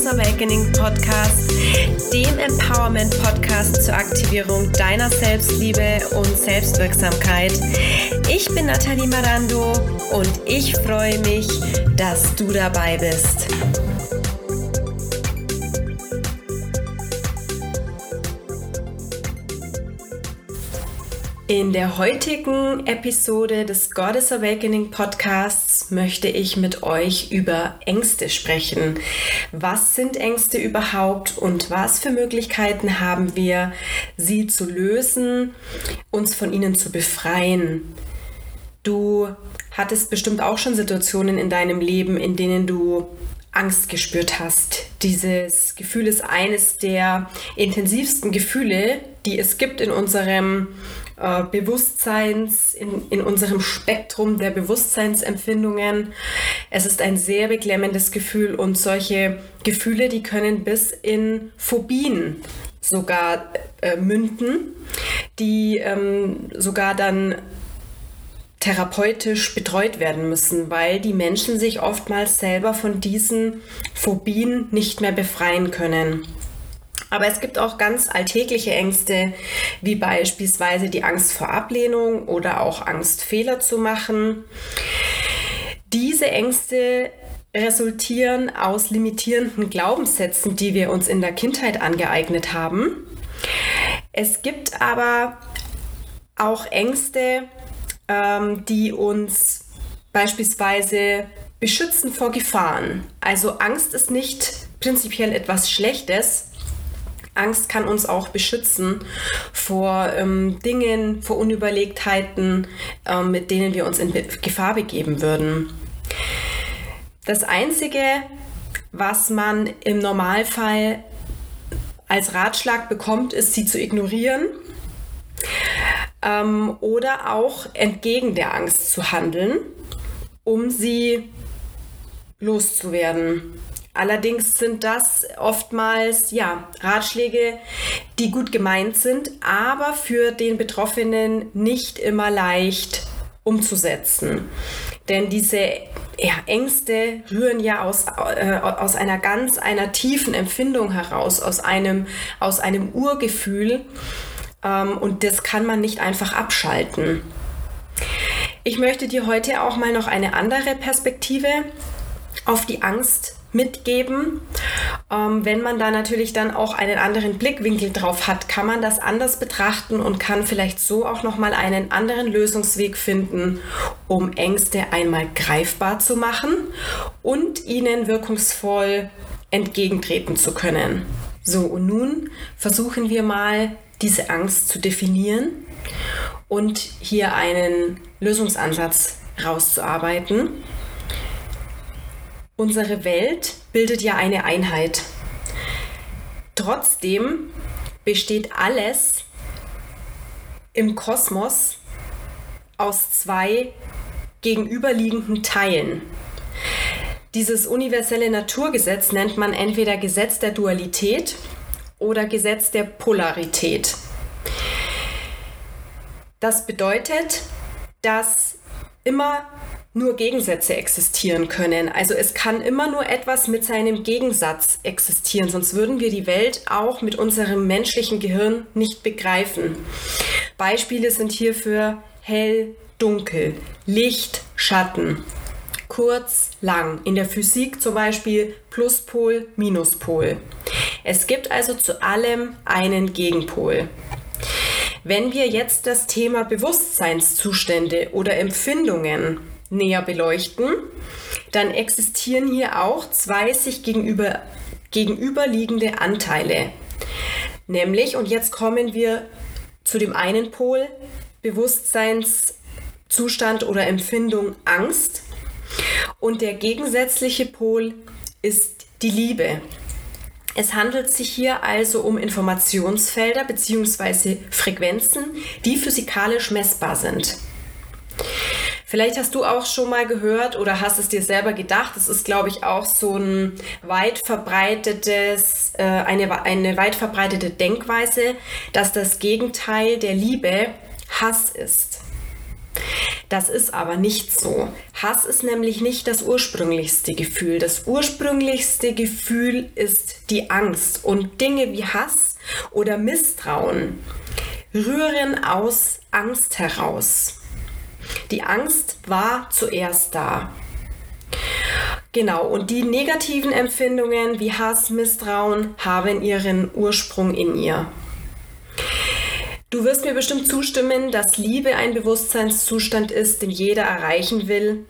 Goddess Awakening Podcast, dem Empowerment Podcast zur Aktivierung deiner Selbstliebe und Selbstwirksamkeit. Ich bin Nathalie Marando und ich freue mich, dass du dabei bist. In der heutigen Episode des Goddess Awakening Podcasts möchte ich mit euch über Ängste sprechen. Was sind Ängste überhaupt und was für Möglichkeiten haben wir, sie zu lösen, uns von ihnen zu befreien? Du hattest bestimmt auch schon Situationen in deinem Leben, in denen du Angst gespürt hast. Dieses Gefühl ist eines der intensivsten Gefühle, die es gibt in unserem äh, Bewusstseins, in, in unserem Spektrum der Bewusstseinsempfindungen. Es ist ein sehr beklemmendes Gefühl und solche Gefühle, die können bis in Phobien sogar äh, münden, die ähm, sogar dann therapeutisch betreut werden müssen, weil die Menschen sich oftmals selber von diesen Phobien nicht mehr befreien können. Aber es gibt auch ganz alltägliche Ängste, wie beispielsweise die Angst vor Ablehnung oder auch Angst, Fehler zu machen. Diese Ängste resultieren aus limitierenden Glaubenssätzen, die wir uns in der Kindheit angeeignet haben. Es gibt aber auch Ängste, ähm, die uns beispielsweise beschützen vor Gefahren. Also Angst ist nicht prinzipiell etwas Schlechtes, Angst kann uns auch beschützen vor ähm, Dingen, vor Unüberlegtheiten, ähm, mit denen wir uns in Gefahr begeben würden. Das Einzige, was man im Normalfall als Ratschlag bekommt, ist, sie zu ignorieren ähm, oder auch entgegen der Angst zu handeln, um sie loszuwerden. Allerdings sind das oftmals ja, Ratschläge, die gut gemeint sind, aber für den Betroffenen nicht immer leicht umzusetzen. Denn diese ja, Ängste rühren ja aus, äh, aus einer ganz, einer tiefen Empfindung heraus, aus einem, aus einem Urgefühl. Ähm, und das kann man nicht einfach abschalten. Ich möchte dir heute auch mal noch eine andere Perspektive auf die Angst mitgeben. Ähm, wenn man da natürlich dann auch einen anderen Blickwinkel drauf hat, kann man das anders betrachten und kann vielleicht so auch nochmal einen anderen Lösungsweg finden, um Ängste einmal greifbar zu machen und ihnen wirkungsvoll entgegentreten zu können. So, und nun versuchen wir mal, diese Angst zu definieren und hier einen Lösungsansatz rauszuarbeiten. Unsere Welt bildet ja eine Einheit. Trotzdem besteht alles im Kosmos aus zwei gegenüberliegenden Teilen. Dieses universelle Naturgesetz nennt man entweder Gesetz der Dualität oder Gesetz der Polarität. Das bedeutet, dass immer nur Gegensätze existieren können. Also es kann immer nur etwas mit seinem Gegensatz existieren, sonst würden wir die Welt auch mit unserem menschlichen Gehirn nicht begreifen. Beispiele sind hierfür hell, dunkel, Licht, Schatten, kurz, lang. In der Physik zum Beispiel Pluspol, Minuspol. Es gibt also zu allem einen Gegenpol. Wenn wir jetzt das Thema Bewusstseinszustände oder Empfindungen näher beleuchten, dann existieren hier auch zwei sich gegenüber, gegenüberliegende Anteile. Nämlich, und jetzt kommen wir zu dem einen Pol, Bewusstseinszustand oder Empfindung Angst. Und der gegensätzliche Pol ist die Liebe. Es handelt sich hier also um Informationsfelder bzw. Frequenzen, die physikalisch messbar sind. Vielleicht hast du auch schon mal gehört oder hast es dir selber gedacht. Es ist, glaube ich, auch so ein weit verbreitetes, äh, eine, eine weit verbreitete Denkweise, dass das Gegenteil der Liebe Hass ist. Das ist aber nicht so. Hass ist nämlich nicht das ursprünglichste Gefühl. Das ursprünglichste Gefühl ist die Angst. Und Dinge wie Hass oder Misstrauen rühren aus Angst heraus. Die Angst war zuerst da. Genau, und die negativen Empfindungen wie Hass, Misstrauen haben ihren Ursprung in ihr. Du wirst mir bestimmt zustimmen, dass Liebe ein Bewusstseinszustand ist, den jeder erreichen will.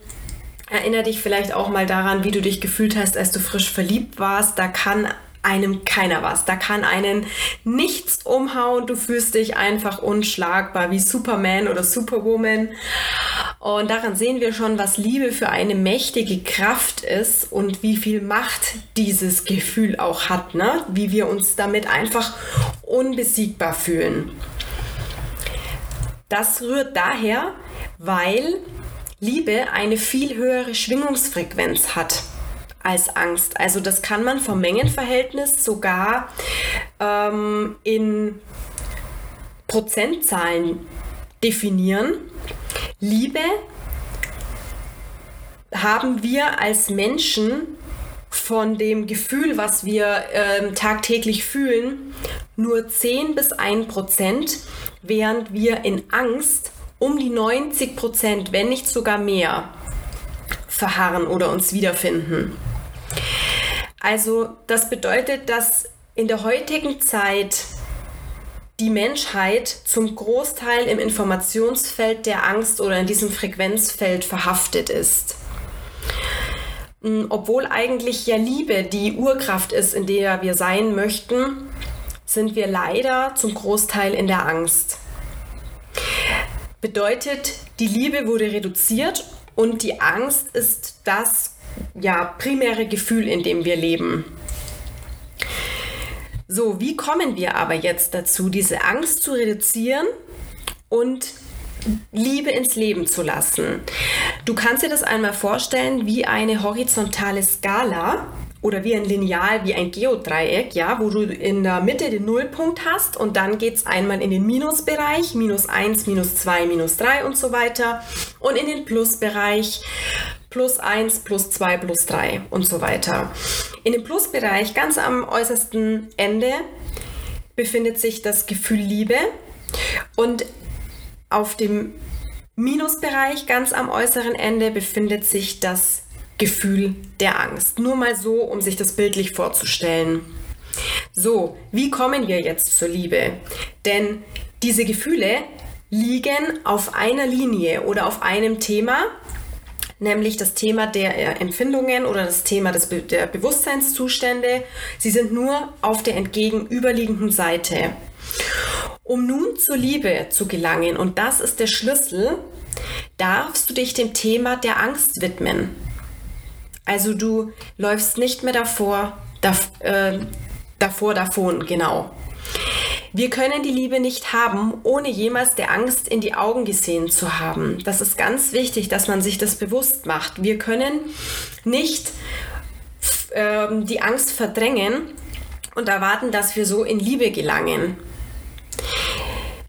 Erinner dich vielleicht auch mal daran, wie du dich gefühlt hast, als du frisch verliebt warst. Da kann einem keiner was. Da kann einen nichts umhauen. Du fühlst dich einfach unschlagbar wie Superman oder Superwoman. Und daran sehen wir schon, was Liebe für eine mächtige Kraft ist und wie viel Macht dieses Gefühl auch hat. Ne? Wie wir uns damit einfach unbesiegbar fühlen. Das rührt daher, weil Liebe eine viel höhere Schwingungsfrequenz hat als Angst. Also das kann man vom Mengenverhältnis sogar ähm, in Prozentzahlen definieren. Liebe haben wir als Menschen von dem Gefühl, was wir ähm, tagtäglich fühlen, nur 10 bis 1 Prozent während wir in Angst um die 90 Prozent, wenn nicht sogar mehr, verharren oder uns wiederfinden. Also das bedeutet, dass in der heutigen Zeit die Menschheit zum Großteil im Informationsfeld der Angst oder in diesem Frequenzfeld verhaftet ist. Hm, obwohl eigentlich ja Liebe die Urkraft ist, in der wir sein möchten, sind wir leider zum Großteil in der Angst. Bedeutet, die Liebe wurde reduziert und die Angst ist das ja, primäre Gefühl, in dem wir leben. So, wie kommen wir aber jetzt dazu, diese Angst zu reduzieren und Liebe ins Leben zu lassen? Du kannst dir das einmal vorstellen wie eine horizontale Skala oder wie ein Lineal, wie ein Geodreieck, ja, wo du in der Mitte den Nullpunkt hast und dann geht es einmal in den Minusbereich, minus 1, minus 2, minus 3 und so weiter und in den Plusbereich, plus 1, plus 2, plus 3 und so weiter. In dem Plusbereich, ganz am äußersten Ende, befindet sich das Gefühl Liebe und auf dem Minusbereich, ganz am äußeren Ende, befindet sich das Gefühl der Angst. Nur mal so, um sich das bildlich vorzustellen. So, wie kommen wir jetzt zur Liebe? Denn diese Gefühle liegen auf einer Linie oder auf einem Thema, nämlich das Thema der Empfindungen oder das Thema des der Bewusstseinszustände. Sie sind nur auf der entgegenüberliegenden Seite. Um nun zur Liebe zu gelangen, und das ist der Schlüssel, darfst du dich dem Thema der Angst widmen. Also du läufst nicht mehr davor, dav äh, davor davon, genau. Wir können die Liebe nicht haben, ohne jemals der Angst in die Augen gesehen zu haben. Das ist ganz wichtig, dass man sich das bewusst macht. Wir können nicht äh, die Angst verdrängen und erwarten, dass wir so in Liebe gelangen.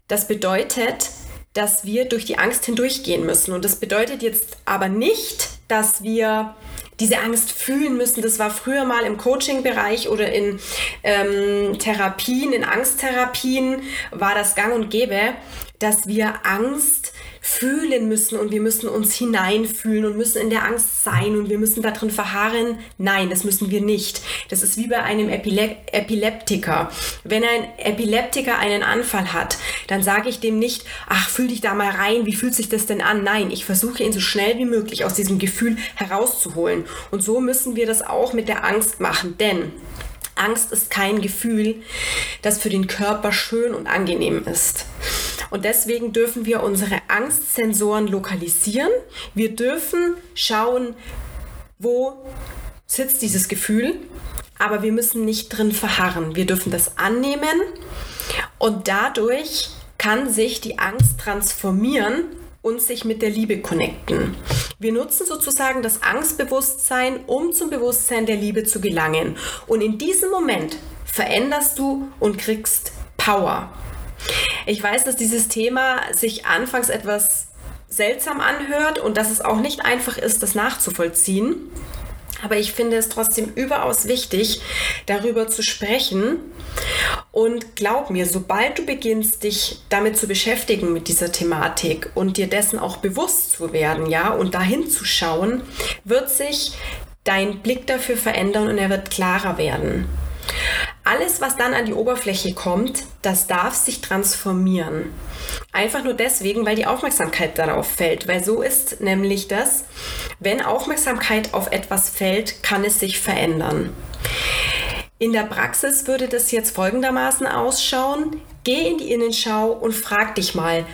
Das bedeutet, dass wir durch die Angst hindurchgehen müssen. Und das bedeutet jetzt aber nicht, dass wir diese Angst fühlen müssen. Das war früher mal im Coaching-Bereich oder in ähm, Therapien, in Angsttherapien, war das gang und gäbe, dass wir Angst fühlen müssen und wir müssen uns hineinfühlen und müssen in der Angst sein und wir müssen darin verharren. Nein, das müssen wir nicht. Das ist wie bei einem Epile Epileptiker. Wenn ein Epileptiker einen Anfall hat, dann sage ich dem nicht, ach, fühl dich da mal rein, wie fühlt sich das denn an? Nein, ich versuche ihn so schnell wie möglich aus diesem Gefühl herauszuholen. Und so müssen wir das auch mit der Angst machen, denn Angst ist kein Gefühl, das für den Körper schön und angenehm ist. Und deswegen dürfen wir unsere Angstsensoren lokalisieren. Wir dürfen schauen, wo sitzt dieses Gefühl, aber wir müssen nicht drin verharren. Wir dürfen das annehmen und dadurch kann sich die Angst transformieren und sich mit der Liebe connecten. Wir nutzen sozusagen das Angstbewusstsein, um zum Bewusstsein der Liebe zu gelangen. Und in diesem Moment veränderst du und kriegst Power. Ich weiß, dass dieses Thema sich anfangs etwas seltsam anhört und dass es auch nicht einfach ist, das nachzuvollziehen. Aber ich finde es trotzdem überaus wichtig, darüber zu sprechen. Und glaub mir, sobald du beginnst, dich damit zu beschäftigen mit dieser Thematik und dir dessen auch bewusst zu werden, ja, und dahin zu schauen, wird sich dein Blick dafür verändern und er wird klarer werden. Alles, was dann an die Oberfläche kommt, das darf sich transformieren. Einfach nur deswegen, weil die Aufmerksamkeit darauf fällt. Weil so ist nämlich das, wenn Aufmerksamkeit auf etwas fällt, kann es sich verändern. In der Praxis würde das jetzt folgendermaßen ausschauen. Geh in die Innenschau und frag dich mal,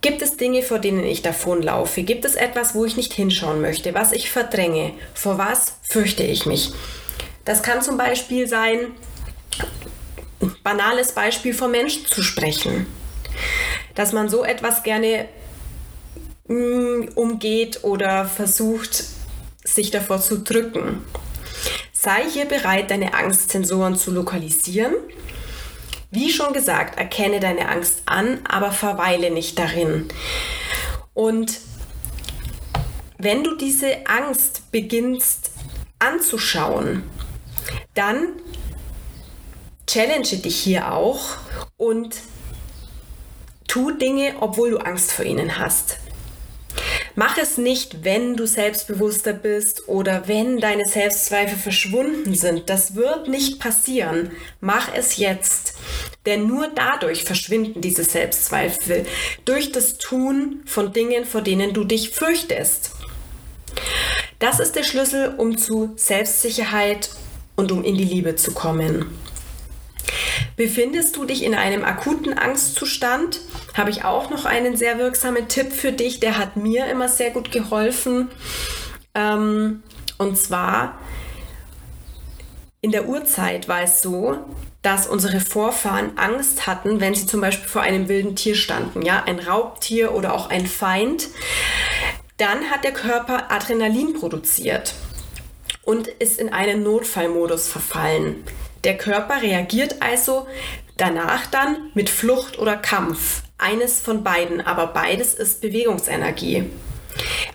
Gibt es Dinge, vor denen ich davonlaufe? Gibt es etwas, wo ich nicht hinschauen möchte, was ich verdränge? Vor was fürchte ich mich? Das kann zum Beispiel sein, ein banales Beispiel vor Menschen zu sprechen. Dass man so etwas gerne mm, umgeht oder versucht, sich davor zu drücken. Sei hier bereit, deine Angstsensoren zu lokalisieren. Wie schon gesagt, erkenne deine Angst an, aber verweile nicht darin. Und wenn du diese Angst beginnst anzuschauen, dann challenge dich hier auch und tu Dinge, obwohl du Angst vor ihnen hast. Mach es nicht, wenn du selbstbewusster bist oder wenn deine Selbstzweifel verschwunden sind. Das wird nicht passieren. Mach es jetzt. Denn nur dadurch verschwinden diese Selbstzweifel. Durch das Tun von Dingen, vor denen du dich fürchtest. Das ist der Schlüssel, um zu Selbstsicherheit und um in die Liebe zu kommen. Befindest du dich in einem akuten Angstzustand? Habe ich auch noch einen sehr wirksamen Tipp für dich, der hat mir immer sehr gut geholfen. Ähm, und zwar in der Urzeit war es so, dass unsere Vorfahren Angst hatten, wenn sie zum Beispiel vor einem wilden Tier standen, ja, ein Raubtier oder auch ein Feind. Dann hat der Körper Adrenalin produziert und ist in einen Notfallmodus verfallen. Der Körper reagiert also danach dann mit Flucht oder Kampf. Eines von beiden, aber beides ist Bewegungsenergie.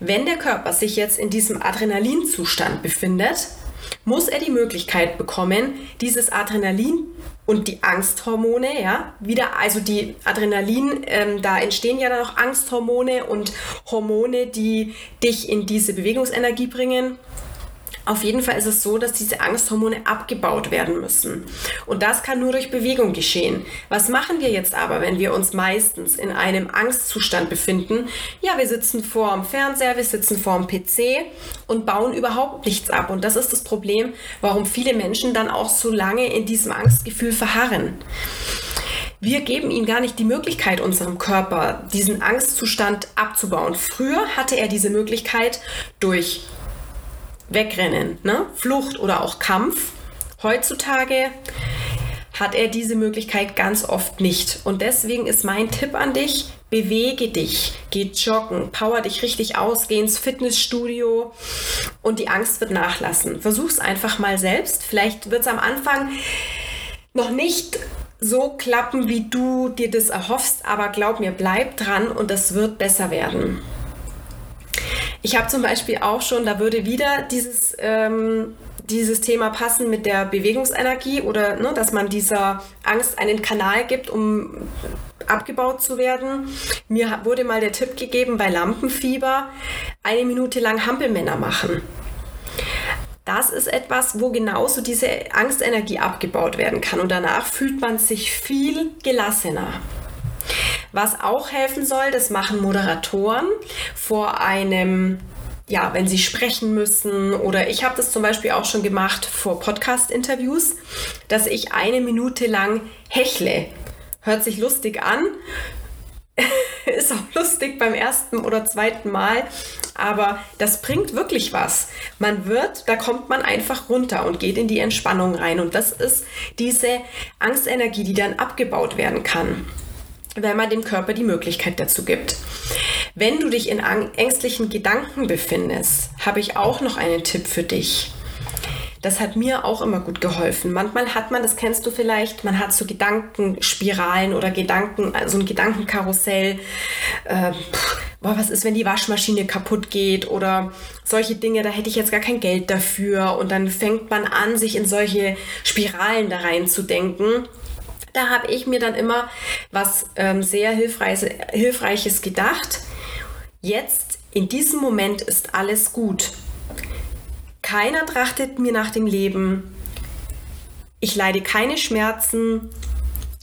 Wenn der Körper sich jetzt in diesem Adrenalinzustand befindet, muss er die Möglichkeit bekommen, dieses Adrenalin und die Angsthormone, ja, wieder, also die Adrenalin, ähm, da entstehen ja dann auch Angsthormone und Hormone, die dich in diese Bewegungsenergie bringen. Auf jeden Fall ist es so, dass diese Angsthormone abgebaut werden müssen. Und das kann nur durch Bewegung geschehen. Was machen wir jetzt aber, wenn wir uns meistens in einem Angstzustand befinden? Ja, wir sitzen vor dem Fernseher, wir sitzen vor dem PC und bauen überhaupt nichts ab. Und das ist das Problem, warum viele Menschen dann auch so lange in diesem Angstgefühl verharren. Wir geben ihm gar nicht die Möglichkeit, unserem Körper diesen Angstzustand abzubauen. Früher hatte er diese Möglichkeit durch Wegrennen, ne? Flucht oder auch Kampf. Heutzutage hat er diese Möglichkeit ganz oft nicht. Und deswegen ist mein Tipp an dich, bewege dich, geh joggen, power dich richtig aus, geh ins Fitnessstudio und die Angst wird nachlassen. Versuch's einfach mal selbst. Vielleicht wird es am Anfang noch nicht so klappen, wie du dir das erhoffst, aber glaub mir, bleib dran und es wird besser werden. Ich habe zum Beispiel auch schon, da würde wieder dieses, ähm, dieses Thema passen mit der Bewegungsenergie oder ne, dass man dieser Angst einen Kanal gibt, um abgebaut zu werden. Mir wurde mal der Tipp gegeben, bei Lampenfieber eine Minute lang Hampelmänner machen. Das ist etwas, wo genauso diese Angstenergie abgebaut werden kann und danach fühlt man sich viel gelassener. Was auch helfen soll, das machen Moderatoren vor einem ja, wenn sie sprechen müssen oder ich habe das zum Beispiel auch schon gemacht vor Podcast-Interviews, dass ich eine Minute lang hechle. Hört sich lustig an, ist auch lustig beim ersten oder zweiten Mal, aber das bringt wirklich was. Man wird, da kommt man einfach runter und geht in die Entspannung rein und das ist diese Angstenergie, die dann abgebaut werden kann wenn man dem Körper die Möglichkeit dazu gibt. Wenn du dich in ängstlichen Gedanken befindest, habe ich auch noch einen Tipp für dich. Das hat mir auch immer gut geholfen. Manchmal hat man, das kennst du vielleicht, man hat so Gedankenspiralen oder Gedanken, also ein Gedankenkarussell. Äh, boah, was ist, wenn die Waschmaschine kaputt geht oder solche Dinge, da hätte ich jetzt gar kein Geld dafür. Und dann fängt man an, sich in solche Spiralen da reinzudenken. Da habe ich mir dann immer was ähm, sehr Hilfreiches, Hilfreiches gedacht. Jetzt, in diesem Moment ist alles gut. Keiner trachtet mir nach dem Leben. Ich leide keine Schmerzen.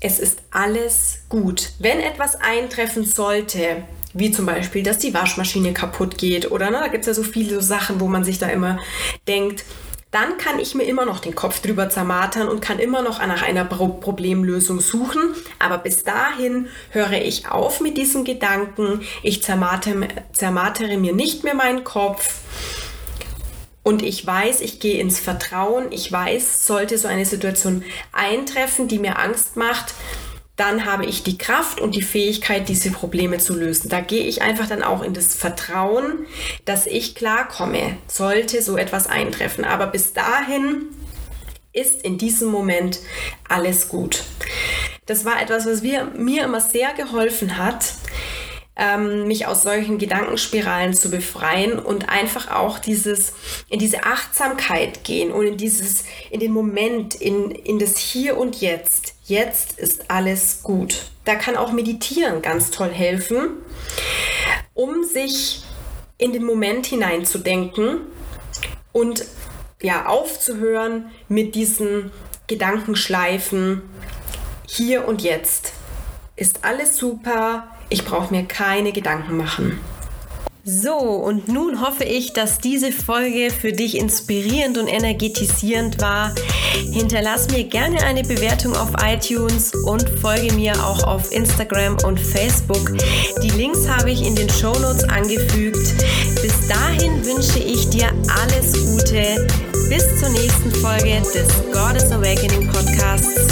Es ist alles gut. Wenn etwas eintreffen sollte, wie zum Beispiel, dass die Waschmaschine kaputt geht oder ne, da gibt es ja so viele so Sachen, wo man sich da immer denkt, dann kann ich mir immer noch den Kopf drüber zermatern und kann immer noch nach einer Pro Problemlösung suchen. Aber bis dahin höre ich auf mit diesem Gedanken. Ich zermatere, zermatere mir nicht mehr meinen Kopf. Und ich weiß, ich gehe ins Vertrauen. Ich weiß, sollte so eine Situation eintreffen, die mir Angst macht, dann habe ich die Kraft und die Fähigkeit, diese Probleme zu lösen. Da gehe ich einfach dann auch in das Vertrauen, dass ich klarkomme, sollte so etwas eintreffen. Aber bis dahin ist in diesem Moment alles gut. Das war etwas, was wir, mir immer sehr geholfen hat, ähm, mich aus solchen Gedankenspiralen zu befreien und einfach auch dieses, in diese Achtsamkeit gehen und in dieses, in den Moment, in, in das Hier und Jetzt. Jetzt ist alles gut. Da kann auch Meditieren ganz toll helfen, um sich in den Moment hineinzudenken und ja, aufzuhören mit diesen Gedankenschleifen. Hier und jetzt ist alles super, ich brauche mir keine Gedanken machen. So, und nun hoffe ich, dass diese Folge für dich inspirierend und energetisierend war. Hinterlass mir gerne eine Bewertung auf iTunes und folge mir auch auf Instagram und Facebook. Die Links habe ich in den Show Notes angefügt. Bis dahin wünsche ich dir alles Gute. Bis zur nächsten Folge des Goddess Awakening Podcasts.